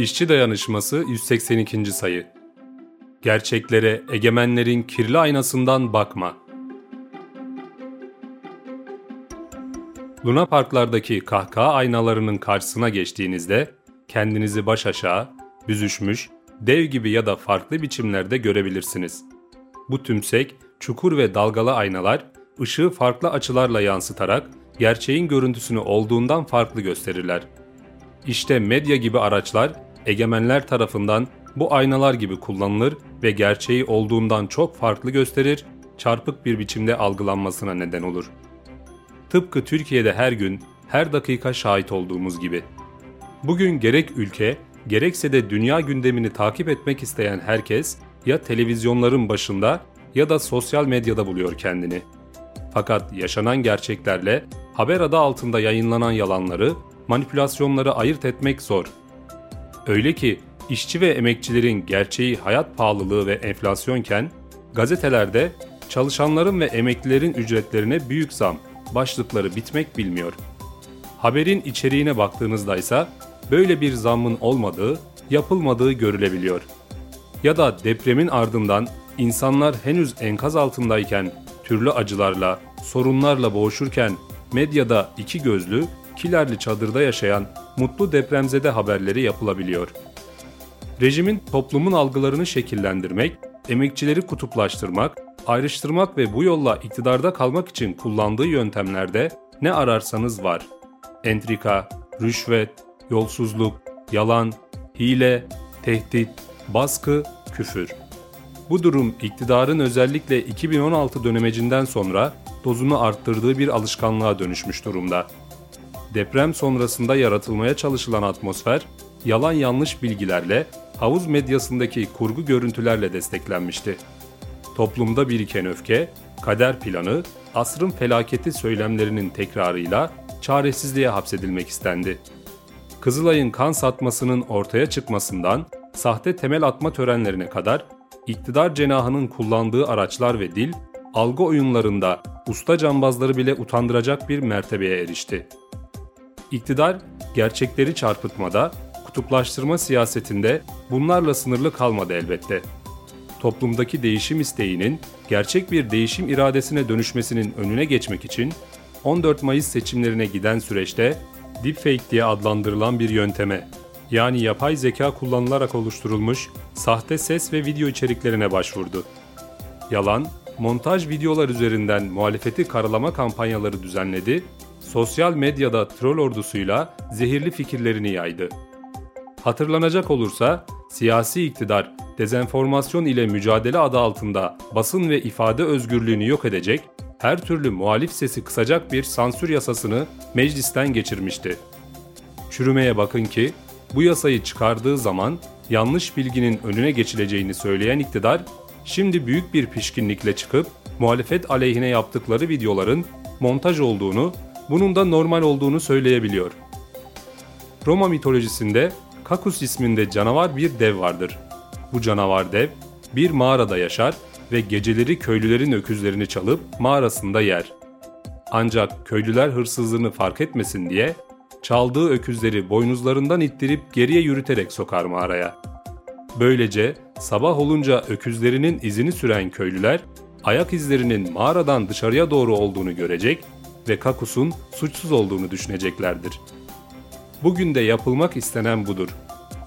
İşçi Dayanışması 182. sayı. Gerçeklere egemenlerin kirli aynasından bakma. Luna parklardaki kahkaha aynalarının karşısına geçtiğinizde kendinizi baş aşağı, büzüşmüş, dev gibi ya da farklı biçimlerde görebilirsiniz. Bu tümsek, çukur ve dalgalı aynalar ışığı farklı açılarla yansıtarak gerçeğin görüntüsünü olduğundan farklı gösterirler. İşte medya gibi araçlar egemenler tarafından bu aynalar gibi kullanılır ve gerçeği olduğundan çok farklı gösterir, çarpık bir biçimde algılanmasına neden olur. Tıpkı Türkiye'de her gün, her dakika şahit olduğumuz gibi. Bugün gerek ülke, gerekse de dünya gündemini takip etmek isteyen herkes ya televizyonların başında ya da sosyal medyada buluyor kendini. Fakat yaşanan gerçeklerle haber adı altında yayınlanan yalanları, manipülasyonları ayırt etmek zor. Öyle ki işçi ve emekçilerin gerçeği hayat pahalılığı ve enflasyonken gazetelerde çalışanların ve emeklilerin ücretlerine büyük zam başlıkları bitmek bilmiyor. Haberin içeriğine baktığınızda ise böyle bir zammın olmadığı, yapılmadığı görülebiliyor. Ya da depremin ardından insanlar henüz enkaz altındayken türlü acılarla, sorunlarla boğuşurken medyada iki gözlü, kilerli çadırda yaşayan mutlu depremzede haberleri yapılabiliyor. Rejimin toplumun algılarını şekillendirmek, emekçileri kutuplaştırmak, ayrıştırmak ve bu yolla iktidarda kalmak için kullandığı yöntemlerde ne ararsanız var. Entrika, rüşvet, yolsuzluk, yalan, hile, tehdit, baskı, küfür. Bu durum iktidarın özellikle 2016 dönemecinden sonra dozunu arttırdığı bir alışkanlığa dönüşmüş durumda. Deprem sonrasında yaratılmaya çalışılan atmosfer, yalan yanlış bilgilerle, havuz medyasındaki kurgu görüntülerle desteklenmişti. Toplumda biriken öfke, kader planı, asrın felaketi söylemlerinin tekrarıyla çaresizliğe hapsedilmek istendi. Kızılay'ın kan satmasının ortaya çıkmasından sahte temel atma törenlerine kadar iktidar cenahının kullandığı araçlar ve dil, algı oyunlarında usta cambazları bile utandıracak bir mertebeye erişti. İktidar, gerçekleri çarpıtmada, kutuplaştırma siyasetinde bunlarla sınırlı kalmadı elbette. Toplumdaki değişim isteğinin gerçek bir değişim iradesine dönüşmesinin önüne geçmek için 14 Mayıs seçimlerine giden süreçte deepfake diye adlandırılan bir yönteme yani yapay zeka kullanılarak oluşturulmuş sahte ses ve video içeriklerine başvurdu. Yalan, montaj videolar üzerinden muhalefeti karalama kampanyaları düzenledi, sosyal medyada troll ordusuyla zehirli fikirlerini yaydı. Hatırlanacak olursa siyasi iktidar dezenformasyon ile mücadele adı altında basın ve ifade özgürlüğünü yok edecek, her türlü muhalif sesi kısacak bir sansür yasasını meclisten geçirmişti. Çürümeye bakın ki bu yasayı çıkardığı zaman yanlış bilginin önüne geçileceğini söyleyen iktidar, şimdi büyük bir pişkinlikle çıkıp muhalefet aleyhine yaptıkları videoların montaj olduğunu, bunun da normal olduğunu söyleyebiliyor. Roma mitolojisinde Kakus isminde canavar bir dev vardır. Bu canavar dev bir mağarada yaşar ve geceleri köylülerin öküzlerini çalıp mağarasında yer. Ancak köylüler hırsızlığını fark etmesin diye çaldığı öküzleri boynuzlarından ittirip geriye yürüterek sokar mağaraya. Böylece sabah olunca öküzlerinin izini süren köylüler ayak izlerinin mağaradan dışarıya doğru olduğunu görecek ve Kakus'un suçsuz olduğunu düşüneceklerdir. Bugün de yapılmak istenen budur.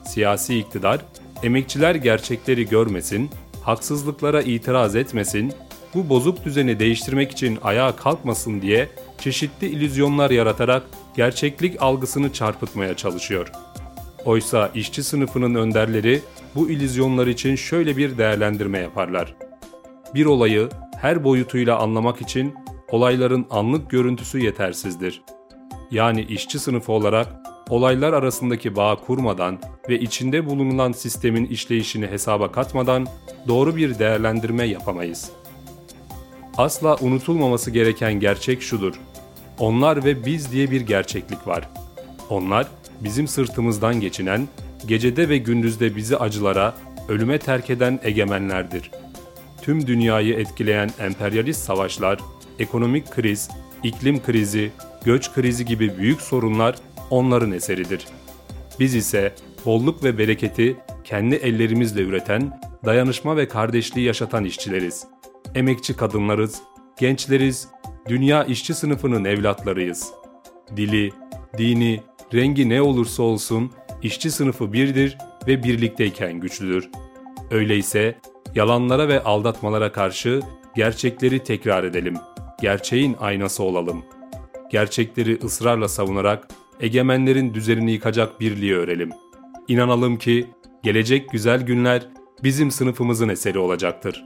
Siyasi iktidar, emekçiler gerçekleri görmesin, haksızlıklara itiraz etmesin, bu bozuk düzeni değiştirmek için ayağa kalkmasın diye çeşitli illüzyonlar yaratarak gerçeklik algısını çarpıtmaya çalışıyor. Oysa işçi sınıfının önderleri bu illüzyonlar için şöyle bir değerlendirme yaparlar. Bir olayı her boyutuyla anlamak için olayların anlık görüntüsü yetersizdir. Yani işçi sınıfı olarak olaylar arasındaki bağ kurmadan ve içinde bulunulan sistemin işleyişini hesaba katmadan doğru bir değerlendirme yapamayız. Asla unutulmaması gereken gerçek şudur. Onlar ve biz diye bir gerçeklik var. Onlar bizim sırtımızdan geçinen, gecede ve gündüzde bizi acılara, ölüme terk eden egemenlerdir. Tüm dünyayı etkileyen emperyalist savaşlar, ekonomik kriz, iklim krizi, göç krizi gibi büyük sorunlar onların eseridir. Biz ise bolluk ve bereketi kendi ellerimizle üreten, dayanışma ve kardeşliği yaşatan işçileriz. Emekçi kadınlarız, gençleriz, dünya işçi sınıfının evlatlarıyız. Dili, dini, rengi ne olursa olsun işçi sınıfı birdir ve birlikteyken güçlüdür. Öyleyse yalanlara ve aldatmalara karşı gerçekleri tekrar edelim. Gerçeğin aynası olalım. Gerçekleri ısrarla savunarak egemenlerin düzenini yıkacak birliği örelim. İnanalım ki gelecek güzel günler bizim sınıfımızın eseri olacaktır.